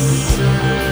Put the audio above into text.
yourself.